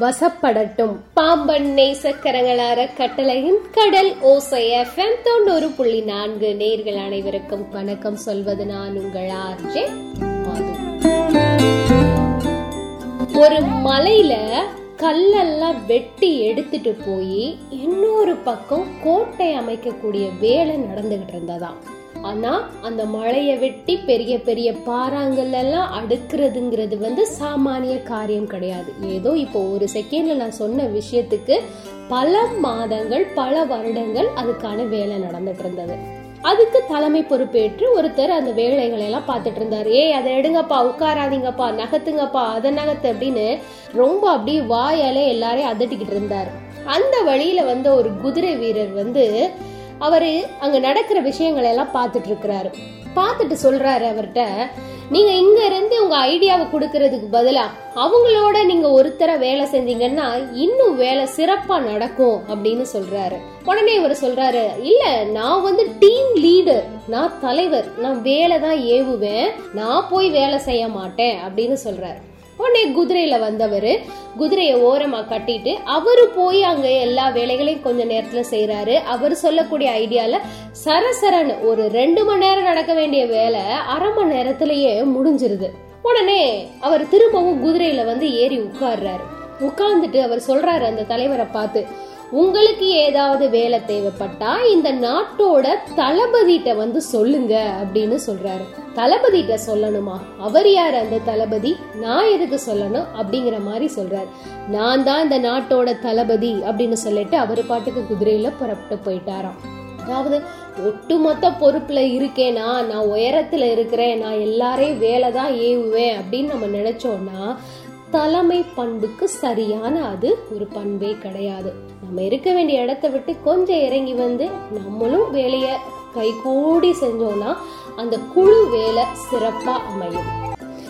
வசப்படட்டும். பாம்பன் நேசக்கரங்களார கட்டளையின் கடல் ஓசை எஃப்எம் தொண்ணூறு புள்ளி நான்கு. நேர்கள் அனைவருக்கும் வணக்கம் சொல்வது நான் உங்கள் ஆர்ஜே ஒரு மலையில கல்லெல்லாம் வெட்டி எடுத்துட்டு போய் இன்னொரு பக்கம் கோட்டை அமைக்கக்கூடிய வேலை நடந்துகிட்டு இருந்ததாம். ஆனா அந்த மழையை வெட்டி பெரிய பெரிய பாறாங்கல் எல்லாம் அடுக்கிறதுங்கிறது வந்து சாமானிய காரியம் கிடையாது. ஏதோ இப்போ ஒரு செகண்ட்ல நான் சொன்ன விஷயத்துக்கு பல மாதங்கள் பல வருடங்கள் அதுக்கான வேலை நடந்துட்டு இருந்தது. அதுக்கு தலைமை பொறுப்பேற்று ஒருத்தர் அந்த வேலைகளை எல்லாம் பார்த்துட்டு இருந்தாரு. ஏய் அதை எடுங்கப்பா உட்காராதீங்கப்பா நகத்துங்கப்பா அதை நகத்து அப்படின்னு ரொம்ப அப்படியே வாயாலே எல்லாரையும் அதட்டிக்கிட்டு இருந்தார். அந்த வழியில வந்த ஒரு குதிரை வீரர் வந்து அவரு அங்க நடக்கிற விஷயங்களை எல்லாம் பார்த்துட்டு இருக்கிறாரு பார்த்துட்டு சொல்றாரு அவர்கிட்ட நீங்க இங்க இருந்து உங்க ஐடியாவை கொடுக்கறதுக்கு பதிலா அவங்களோட நீங்க ஒருத்தர வேலை செஞ்சீங்கன்னா இன்னும் வேலை சிறப்பா நடக்கும் அப்படின்னு சொல்றாரு. உடனே இவர் சொல்றாரு இல்ல நான் வந்து டீம் லீடர் நான் தலைவர் நான் வேலை தான் ஏவுவேன் நான் போய் வேலை செய்ய மாட்டேன் அப்படின்னு சொல்றாரு. உடனே குதிரையில வந்தவர் குதிரையை ஓரமா கட்டிட்டு அவரு போய் அங்க எல்லா வேலைகளையும் கொஞ்ச நேரத்துல செய்யறாரு அவர் சொல்லக்கூடிய ஐடியால சரசரன் ஒரு ரெண்டு மணி நேரம் நடக்க வேண்டிய வேலை அரை மணி நேரத்திலேயே முடிஞ்சிருது. உடனே அவர் திரும்பவும் குதிரையில வந்து ஏறி உட்கார்றாரு. உட்கார்ந்துட்டு அவர் சொல்றாரு அந்த தலைவரை பார்த்து உங்களுக்கு ஏதாவது வேலை தேவைப்பட்டா இந்த நாட்டோட தளபதிட்ட வந்து சொல்லுங்க அப்படின்னு சொல்றாரு. தளபதிட்ட சொல்லணுமா? அவர் யார் அந்த தளபதி? நான் எதுக்கு சொல்லணும் அப்படிங்கிற மாதிரி சொல்றாரு. நான் தான் இந்த நாட்டோட தளபதி அப்படின்னு சொல்லிட்டு அவர் பாட்டுக்கு குதிரையில புறப்பட்டு போயிட்டாராம். அதாவது ஒட்டுமொத்த பொறுப்புல இருக்கேனா நான் உயரத்துல இருக்கிறேன் நான் எல்லாரையும் வேலை தான் ஏவுவேன் அப்படின்னு நம்ம நினைச்சோம்னா தலைமை பண்புக்கு சரியான அது ஒரு பண்பே கிடையாது. நம்ம இருக்க வேண்டிய இடத்த விட்டு கொஞ்சம் இறங்கி வந்து நம்மளும் வேலையை கைகூடி செஞ்சோம்னா அந்த குழு வேலை சிறப்பா அமையும்.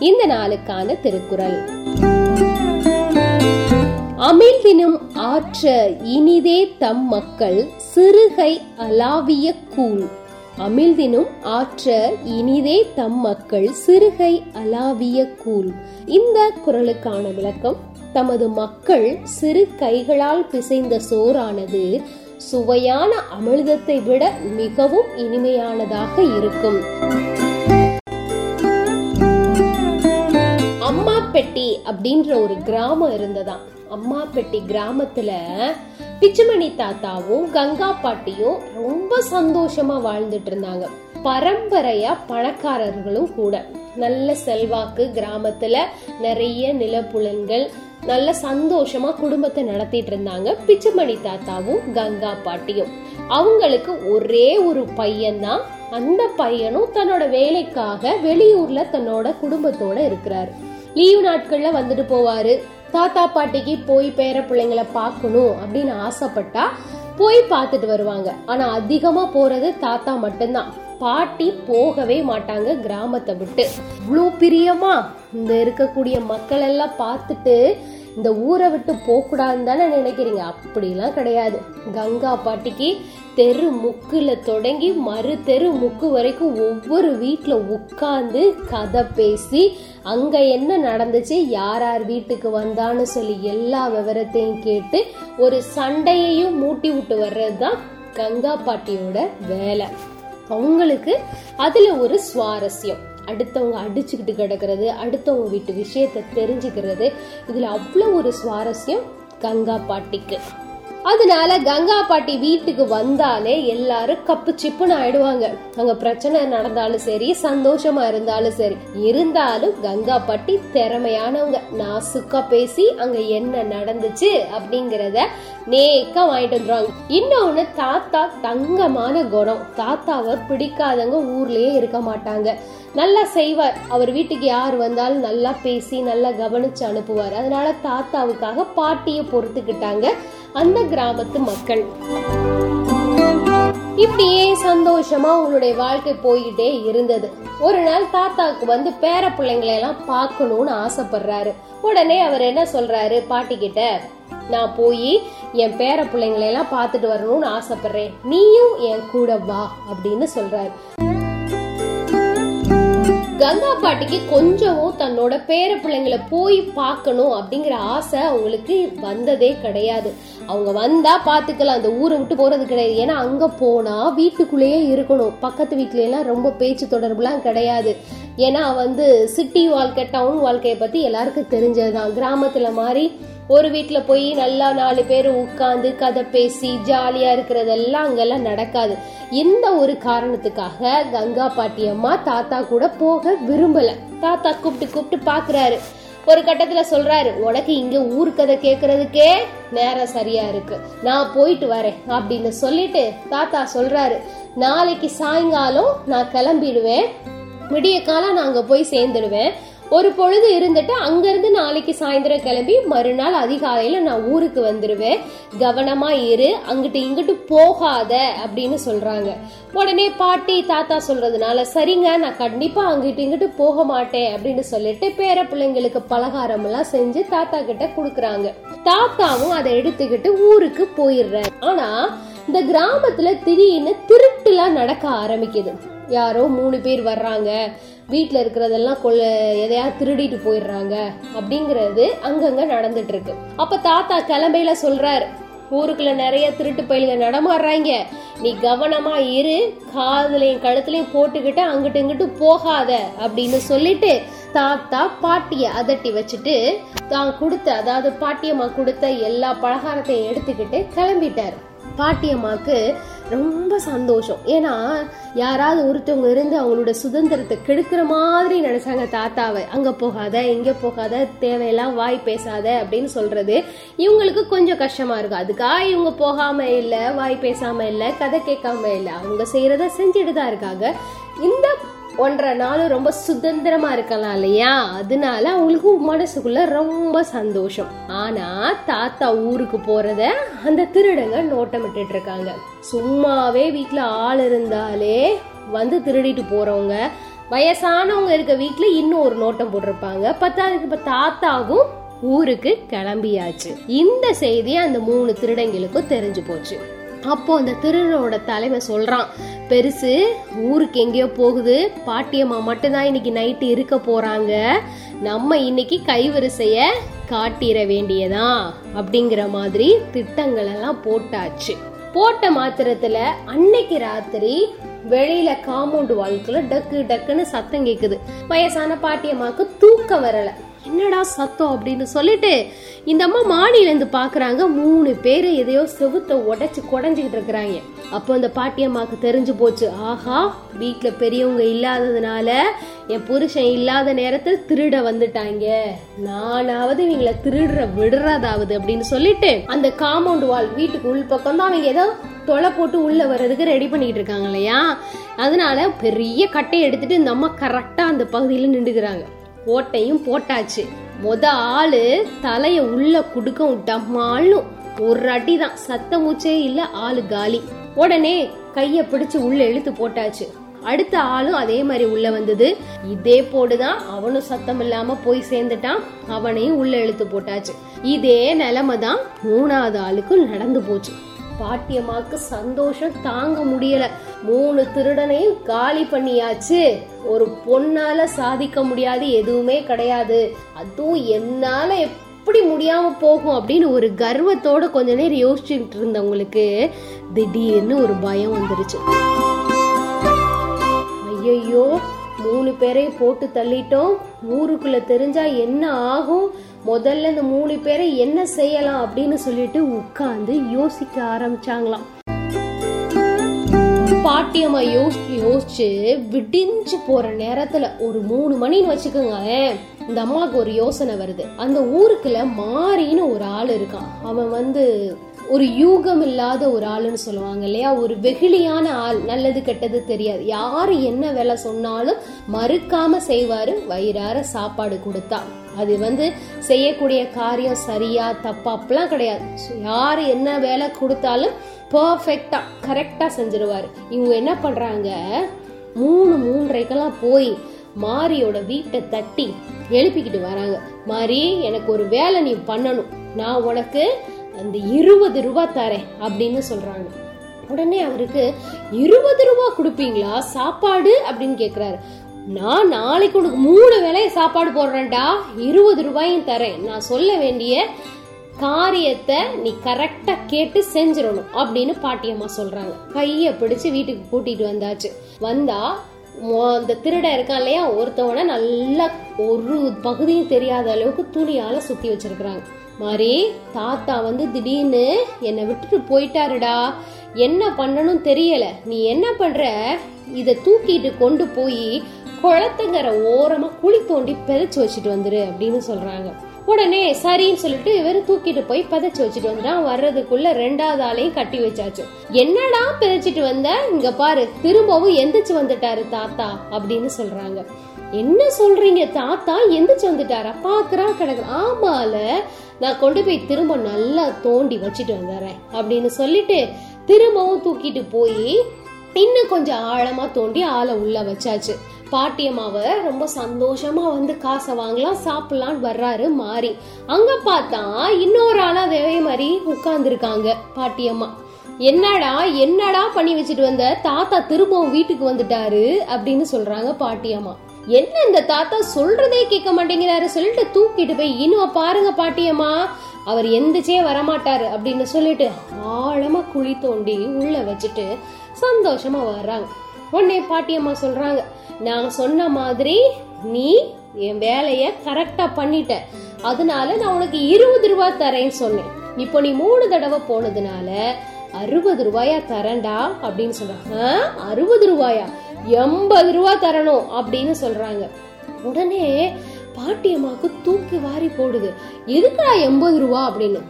இந்த நாளுக்கான திருக்குறள். அமிழ்தினும் ஆற்ற இனிதே தம் மக்கள் சிறுகை அலாவிய கூழ். அமிழ்தினும் ஆற்ற இனிதே தம் மக்கள் சிறுகை அலாவிய கூழ் இந்த குரலுக்கான விளக்கம் தமது மக்கள் சிறு கைகளால் பிசைந்த சோறானது சுவையான அமிழ்தத்தை விட மிகவும் இனிமையானதாக இருக்கும். அம்மாப்பெட்டி அப்படின்ற ஒரு கிராமம் இருந்ததாம். அம்மாப்பெட்டி கிராமத்துல பிச்சுமணி தாத்தாவும் கங்கா பாட்டியும் ரொம்ப சந்தோஷமா வாழ்ந்துட்டு இருந்தாங்க. பரம்பரையா பணக்காரர்களும் கூட. நல்ல செல்வாக்கு கிராமத்துல நிறைய நிலப்புலன்கள் நல்ல சந்தோஷமா குடும்பத்தை நடத்திட்டு இருந்தாங்க பிச்சுமணி தாத்தாவும் கங்கா பாட்டியும். அவங்களுக்கு ஒரே ஒரு பையன்தான் அந்த பையனும் தன்னோட வேலைக்காக வெளியூர்ல தன்னோட குடும்பத்தோட இருக்கிறாரு. லீவு நாட்கள்ல வந்துட்டு போவாரு. தாத்தா பாட்டிக்கு போய் பேர பிள்ளைங்களை பார்க்கணும் அப்படின்னு ஆசைப்பட்டா போய் பார்த்துட்டு வருவாங்க. ஆனா அதிகமா போறது தாத்தா மட்டும்தான். பாட்டி போகவே மாட்டாங்க கிராமத்தை விட்டு. இவ்வளோ பிரியமா இந்த இருக்கக்கூடிய மக்கள் எல்லாம் பார்த்துட்டு இந்த ஊரை விட்டு போகக்கூடாதுன்னு தானே நினைக்கிறீங்க? அப்படிலாம் கிடையாது. கங்கா பாட்டிக்கு தெரு முக்குல தொடங்கி மறு தெரு முக்கு வரைக்கும் ஒவ்வொரு வீட்டில் உட்காந்து கதை பேசி அங்கே என்ன நடந்துச்சு யார் யார் வீட்டுக்கு வந்தான்னு சொல்லி எல்லா விவரத்தையும் கேட்டு ஒரு சண்டையையும் மூட்டி விட்டு வர்றது தான் கங்கா பாட்டியோட வேலை. அவங்களுக்கு அதில் ஒரு சுவாரஸ்யம். அடுத்தவங்க அடிச்சுக்கிட்டு கிடக்கிறது அடுத்தவங்க வீட்டு விஷயத்த தெரிஞ்சுக்கிறது இதில் அவ்வளோ ஒரு சுவாரஸ்யம் கங்கா பாட்டிக்கு. அதனால கங்கா பாட்டி வீட்டுக்கு வந்தாலே எல்லாரும் கப்பு சிப்புன்னு ஆயிடுவாங்க. அங்க பிரச்சனை நடந்தாலும் சரி சந்தோஷமா இருந்தாலும் சரி இருந்தாலும் கங்கா பாட்டி திறமையானவங்க. நாசுக்கா பேசி அங்க என்ன நடந்துச்சு அப்படிங்கறத நேக்கா வாங்கிட்டு வந்துருவாங்க. இன்னொன்னு தாத்தா தங்கமான குணம். தாத்தாவை பிடிக்காதவங்க ஊர்லயே இருக்க மாட்டாங்க. நல்லா செய்வார். அவர் வீட்டுக்கு யார் வந்தாலும் நல்லா பேசி நல்லா கவனிச்சு அனுப்புவார். அதனால தாத்தாவுக்காக பாட்டியை பொறுத்துக்கிட்டாங்க அந்த கிராமத்து மக்கள். இப்படியே சந்தோஷமா உங்களுடைய வாழ்க்கை போய்கிட்டே இருந்தது. ஒரு நாள் தாத்தாவுக்கு வந்து பேர பிள்ளைங்களை எல்லாம் பார்க்கணும்னு ஆசைப்படுறாரு. உடனே அவர் என்ன சொல்றாரு? பாட்டி கிட்ட நான் போய் என் பேர பிள்ளைங்களை எல்லாம் பார்த்துட்டு வரணும்னு ஆசைப்படுறேன். நீயும் என் கூட வா அப்படின்னு சொல்றாரு. கங்கா பாட்டிக்கு கொஞ்சமும் தன்னோட பேர பிள்ளைங்களை போய் பார்க்கணும் அப்படிங்கிற ஆசை அவங்களுக்கு வந்ததே கிடையாது. அவங்க வந்தா பாத்துக்கலாம் அந்த ஊரை விட்டு போறது கிடையாது. ஏன்னா அங்க போனா வீட்டுக்குள்ளேயே இருக்கணும். பக்கத்து வீட்ல எல்லாம் ரொம்ப பேச்சு தொடர்புலாம் கிடையாது. ஏன்னா வந்து சிட்டி வாழ்க்கை டவுன் வாழ்க்கையை பத்தி எல்லாருக்கும் தெரிஞ்சதுதான். கிராமத்துல மாதிரி ஒரு வீட்டில் போய் நல்லா நாலு பேர் உட்காந்து கதை பேசி ஜாலியாக இருக்கிறதெல்லாம் அங்கெல்லாம் நடக்காது. இந்த ஒரு காரணத்துக்காக கங்கா பாட்டியம்மா தாத்தா கூட போக விரும்பலை. தாத்தா கூப்பிட்டு கூப்பிட்டு பார்க்குறாரு ஒரு கட்டத்தில் சொல்கிறாரு உனக்கு இங்கே ஊர் கதை கேட்குறதுக்கே நேரம் சரியாக இருக்கு. நான் போயிட்டு வரேன் அப்படின்னு சொல்லிட்டு தாத்தா சொல்கிறாரு நாளைக்கு சாயங்காலம் நான் கிளம்பிடுவேன். விடிய காலம் நான் அங்கே போய் சேர்ந்துடுவேன். ஒரு பொழுது இருந்துட்டு அங்கிருந்து நாளைக்கு சாயந்தரம் கிளம்பி மறுநாள் அதிகாலையில நான் ஊருக்கு வந்துடுவேன் கவனமா இரு அங்கிட்டு இங்கிட்டு போகாத அப்படின்னு சொல்றாங்க. உடனே பாட்டி தாத்தா சொல்றதுனால சரிங்க நான் கண்டிப்பா அங்கிட்டு இங்கிட்டு போக மாட்டேன் அப்படின்னு சொல்லிட்டு பேர பிள்ளைங்களுக்கு பலகாரம் எல்லாம் செஞ்சு தாத்தா கிட்ட குடுக்கறாங்க. தாத்தாவும் அதை எடுத்துக்கிட்டு ஊருக்கு போயிடுறாரு. ஆனா இந்த கிராமத்துல திடீர்னு திருட்டுலாம் நடக்க ஆரம்பிக்குது. யாரோ மூணு பேர் வர்றாங்க. வீட்டில் இருக்கிறதெல்லாம் கொள்ள எதையாவது திருடிட்டு போயிடுறாங்க. அப்படிங்கிறது அங்கங்க நடந்துட்டு இருக்கு அப்ப தாத்தா கிளம்பையில சொல்றாரு ஊருக்குள்ள நிறைய திருட்டு பயிலுங்க நடமாடுறாங்க நீ கவனமா இரு. காதுலையும் கழுத்துலையும் போட்டுக்கிட்டு அங்கிட்டு இங்கிட்டு போகாத. அப்படின்னு சொல்லிட்டு தாத்தா பாட்டிய அதட்டி வச்சுட்டு தான் கொடுத்த அதாவது பாட்டியம்மா கொடுத்த எல்லா பலகாரத்தையும் எடுத்துக்கிட்டு கிளம்பிட்டார். பாட்டியம்மாவுக்கு ரொம்ப சந்தோஷம். ஏன்னா யாராவது ஒருத்தவங்க இருந்து அவங்களோட சுதந்திரத்தை கெடுக்கிற மாதிரி நினைச்சாங்க தாத்தாவை. அங்க போகாத இங்க போகாத தேவையெல்லாம் வாய் பேசாத அப்படின்னு சொல்றது இவங்களுக்கு கொஞ்சம் கஷ்டமா இருக்கும். அதுக்காக இவங்க போகாம இல்லை வாய் பேசாம இல்லை கதை கேட்காம இல்லை. அவங்க செய்யறத செஞ்சுட்டு தான் இருக்காங்க. இந்த ஒன்றரை நாளும் ரொம்ப சுதந்திரமா இருக்கலாம் இல்லையா? அதனால அவங்களுக்கு மனசுக்குள்ள ரொம்ப சந்தோஷம். ஆனா தாத்தா ஊருக்கு போறத அந்த திருடங்க நோட்டமிட்டு இருக்காங்க. சும்மாவே வீட்டுல ஆள் இருந்தாலே வந்து திருடிட்டு போறவங்க வயசானவங்க இருக்க வீட்டுல இன்னும் ஒரு நோட்டம் போட்டிருப்பாங்க. பத்தாவதுக்கு இப்ப தாத்தாவும் ஊருக்கு கிளம்பியாச்சு. இந்த செய்தி அந்த மூணு திருடங்களுக்கும் தெரிஞ்சு போச்சு. அப்போ அந்த திருடனோட தலைவன் சொல்றான் பெருசு ஊருக்கு எங்கேயோ போகுது. பாட்டியம்மா மட்டும்தான் இன்னைக்கு நைட்டு இருக்க போறாங்க. நம்ம இன்னைக்கு கைவரிசைய காட்டிட வேண்டியதான் அப்படிங்கிற மாதிரி திட்டங்கள் எல்லாம் போட்டாச்சு. போட்ட மாத்திரத்துல அன்னைக்கு ராத்திரி வெளியில காம்பவுண்ட் வாழ்க்கையில டக்கு டக்குன்னு சத்தம் கேக்குது. வயசான பாட்டியம்மாக்கு தூக்கம் வரல. என்னடா சத்தம் அப்படின்னு சொல்லிட்டு இந்த அம்மா மாடியிலேருந்து பார்க்குறாங்க மூணு பேரை எதையோ செவுத்தை உடச்சி குடஞ்சிக்கிட்டு இருக்கிறாங்க. அப்போ அந்த பாட்டியம்மாக்கு தெரிஞ்சு போச்சு. ஆஹா வீட்டில் பெரியவங்க இல்லாததுனால என் புருஷன் இல்லாத நேரத்தில் திருட வந்துட்டாங்க. நானாவது இவங்களை திருடுற விடுறதாவது அப்படின்னு சொல்லிட்டு அந்த காம்பவுண்ட் வால் வீட்டுக்கு உள் பக்கம் தான் அவங்க ஏதோ தொலை போட்டு உள்ளே வர்றதுக்கு ரெடி பண்ணிக்கிட்டு இருக்காங்க இல்லையா? அதனால பெரிய கட்டையை எடுத்துட்டு இந்த அம்மா கரெக்டாக அந்த பகுதியில் நின்றுக்கிறாங்க. ஓட்டையும் போட்டாச்சு. மொத ஆளு தலைய உள்ள குடுக்க டம்மாள்னு ஒரு அடி தான் சத்த மூச்சே இல்ல ஆளு காலி. உடனே கைய பிடிச்சு உள்ள இழுத்து போட்டாச்சு. அடுத்த ஆளும் அதே மாதிரி உள்ள வந்தது. இதே போடுதான். அவனும் சத்தம் இல்லாம போய் சேர்ந்துட்டான். அவனையும் உள்ள இழுத்து போட்டாச்சு. இதே நிலைமை தான் மூணாவது ஆளுக்கும் நடந்து போச்சு. பாட்டியம்மாக்கு சந்தோஷம் தாங்க முடியல. மூணு திருடனையும் காலி பண்ணியாச்சு. ஒரு பொண்ணால சாதிக்க முடியாது எதுவுமே கிடையாது. அதுவும் என்னால எப்படி முடியாம போகும் அப்படின்னு ஒரு கர்வத்தோட கொஞ்ச நேரம் யோசிச்சுட்டு இருந்தவங்களுக்கு திடீர்னு ஒரு பயம் வந்துருச்சு. ஐயையோ மூணு பேரையும் போட்டு தள்ளிட்டோம். ஊருக்குள்ள தெரிஞ்சா என்ன ஆகும்? முதல்ல இந்த மூணு பேரை என்ன செய்யலாம் அப்படின்னு சொல்லிட்டு உட்காந்து யோசிக்க ஆரம்பிச்சாங்களாம். பாட்டியம்மா யோசிச்சு யோசிச்சு விடிஞ்சு போற நேரத்துல ஒரு மூணு மணின்னு வச்சுக்கோங்களேன் இந்த அம்மாவுக்கு ஒரு யோசனை வருது. அந்த ஊருக்குள்ள மாறின்னு ஒரு ஆள் இருக்கான். அவன் வந்து ஒரு யூகம் இல்லாத ஒரு ஆளுன்னு சொல்லுவாங்க இல்லையா? ஒரு வெகுளியான ஆள் நல்லது கெட்டது தெரியாது. யார் என்ன வேலை சொன்னாலும் மறுக்காம செய்வாரு வயிறார சாப்பாடு கொடுத்தா. அது வந்து செய்யக்கூடிய காரியம் சரியா தப்பா அப்பெல்லாம் கிடையாது. யார் என்ன வேலை கொடுத்தாலும் பர்ஃபெக்டா கரெக்டா செஞ்சிருவாரு. இவங்க என்ன பண்றாங்க? மூணு மூன்றரைக்கெல்லாம் போய் மாரியோட வீட்டை தட்டி எழுப்பிக்கிட்டு வராங்க. மாரி எனக்கு ஒரு வேலை நீ பண்ணணும். நான் உனக்கு அந்த இருபது ரூபா தரேன் அப்படின்னு சொல்றாங்க. உடனே அவருக்கு இருபது ரூபா கொடுப்பீங்களா? சாப்பாடு? அப்படின்னு கேக்குறாரு. நான் நாளைக்கு உனக்கு மூணு வேலையை சாப்பாடு போடுறேன்டா. இருபது ரூபாயும் தரேன். நான் சொல்ல வேண்டிய காரியத்தை நீ கரெக்டா கேட்டு செஞ்சிடணும் அப்படின்னு பாட்டியம்மா சொல்றாங்க. கைய பிடிச்சு வீட்டுக்கு கூட்டிட்டு வந்தாச்சு. வந்தா அந்த திருட இருக்கான் இல்லையா? ஒருத்தவனை நல்லா ஒரு பகுதியும் தெரியாத அளவுக்கு துணியால சுத்தி வச்சிருக்கிறாங்க. மாதிரி தாத்தா வந்து திடீர்னு என்னை விட்டுட்டு போயிட்டாருடா. என்ன பண்ணணும் தெரியல. நீ என்ன பண்ற? இத தூக்கிட்டு கொண்டு போய் குளத்துங்கிற ஓரமா குழி தோண்டி பிதைச்சு வச்சுட்டு வந்துரு அப்படின்னு சொல்றாங்க. உடனே சரின்னு சொல்லிட்டு இவர் தூக்கிட்டு போய் பதைச்சு வச்சுட்டு வந்துட்டான். வர்றதுக்குள்ள ரெண்டாவது ஆளையும் கட்டி வச்சாச்சு. என்னடா பிதைச்சிட்டு வந்த? இங்க பாரு திரும்பவும் எந்திரிச்சு வந்துட்டாரு தாத்தா அப்படின்னு சொல்றாங்க. என்ன சொல்றீங்க தாத்தா? எந்திரிச்சு வந்துட்டாரா? பாக்குறா கிடக்குற. ஆமால நான் கொண்டு போய் திரும்ப நல்லா தோண்டி வச்சுட்டு வந்துடுறேன் அப்படின்னு சொல்லிட்டு திரும்பவும் தூக்கிட்டு போய் இன்னும் கொஞ்சம் ஆழமா தோண்டி ஆளை உள்ள வச்சாச்சு. பாட்டியம்மாவை ரொம்ப சந்தோஷமா வந்து காசை வாங்கலாம் சாப்பிடலான்னு வர்றாரு மாறி அங்க பார்த்தா இன்னொரு ஆளா அதே மாதிரி உட்கார்ந்துருக்காங்க பாட்டியம்மா என்னடா என்னடா பண்ணி வச்சுட்டு வந்த? தாத்தா திரும்பவும் வீட்டுக்கு வந்துட்டாரு அப்படின்னு சொல்றாங்க பாட்டியம்மா என்ன இந்த தாத்தா சொல்றதே கேட்க மாட்டேங்கிறாரு சொல்லிட்டு தூக்கிட்டு போய் இன்னும் பாருங்க பாட்டியம்மா அவர் எந்திரிச்சே வரமாட்டாரு அப்படின்னு சொல்லிட்டு ஆழமா குழி தோண்டி உள்ள வச்சுட்டு சந்தோஷமா வர்றாங்க. உடனே பாட்டியம்மா சொல்றாங்க. நான் சொன்ன மாதிரி நீ என் வேலைய கரெக்டா பண்ணிட்ட. அதனால நான் உனக்கு இருபது ரூபாய் தரேன்னு சொன்னேன். இப்போ நீ மூணு தடவை போனதுனால அறுபது ரூபாயா தரேன்டா அப்படின்னு சொல்றாங்க. அறுபது ரூபாயா? எண்பது ரூபாய் தரணும் அப்படின்னு சொல்றாங்க. உடனே பாட்டியம்மாவுக்கு தூக்கி வாரி போடுது. எதுக்குடா எண்பது ரூபா அப்படின்னு?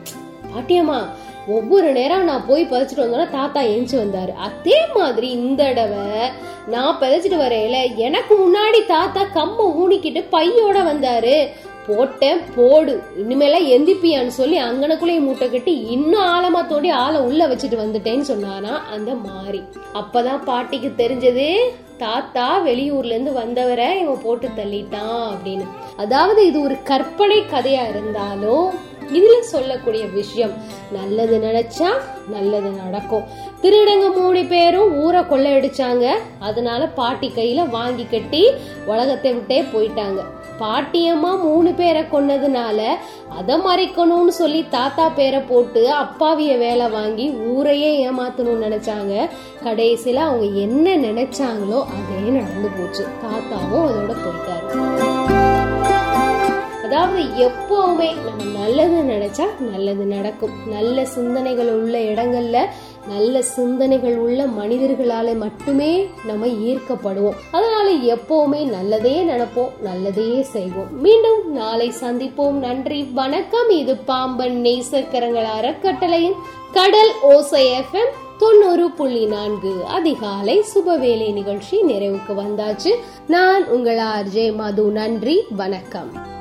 பாட்டியம்மா ஒவ்வொரு நேரம் நான் போய் பதிச்சுட்டு வந்தோன்னா தாத்தா ஏஞ்சி வந்தாரு. அதே மாதிரி இந்த தடவை நான் பதிச்சுட்டு வரையில எனக்கு முன்னாடி தாத்தா கம்ம ஊனிக்கிட்டு பையோட வந்தாரு. போட்டேன் போடு. இனிமேலாம் எந்திப்பியான்னு சொல்லி அங்கனக்குள்ளேயே மூட்டை கட்டி இன்னும் ஆழமா தோண்டி ஆளை உள்ள வச்சுட்டு வந்துட்டேன்னு சொன்னானா அந்த மாறி அப்பதான் பாட்டிக்கு தெரிஞ்சது தாத்தா வெளியூர்ல இருந்து வந்தவரை இவன் போட்டு தள்ளிட்டான் அப்படின்னு. அதாவது இது ஒரு கற்பனை கதையா இருந்தாலும் இதுல சொல்லக்கூடிய விஷயம் நல்லது நினைச்சா நல்லது நடக்கும். திருடங்க மூணு பேரும் ஊரை கொள்ளையடிச்சாங்க. அதனால பாட்டி கையில வாங்கி கட்டி உலகத்தை விட்டே போயிட்டாங்க. பாட்டியம்மா மூணு பேரை கொன்னதுனால அதை மறைக்கணும்னு சொல்லி தாத்தா பேரை போட்டு அப்பாவிய வேலை வாங்கி ஊரையே ஏமாத்தணும்னு நினைச்சாங்க. கடைசியில அவங்க என்ன நினைச்சாங்களோ அதே நடந்து போச்சு. தாத்தாவும் அதோட போயிட்டாரு. அதாவது எப்போவுமே நம்ம நல்லது நினைச்சா நல்லது நடக்கும். நல்ல சிந்தனைகள் உள்ள இடங்கள்ல நல்ல சிந்தனைகள் உள்ள மனிதர்களால மட்டுமே நம்ம ஈர்க்கப்படுவோம். அதனால எப்போவுமே நல்லதே நினைப்போம் நல்லதே செய்வோம். மீண்டும் நாளை சந்திப்போம். நன்றி வணக்கம். இது பாம்பன் நேசக்கரங்கள் அறக்கட்டளையின் கடல் ஓசை எஃப்எம் தொண்ணூறு புள்ளி நான்கு. அதிகாலை சுபவேளை நிகழ்ச்சி நிறைவுக்கு வந்தாச்சு. நான் உங்கள் ஆர்ஜே மது. நன்றி வணக்கம்.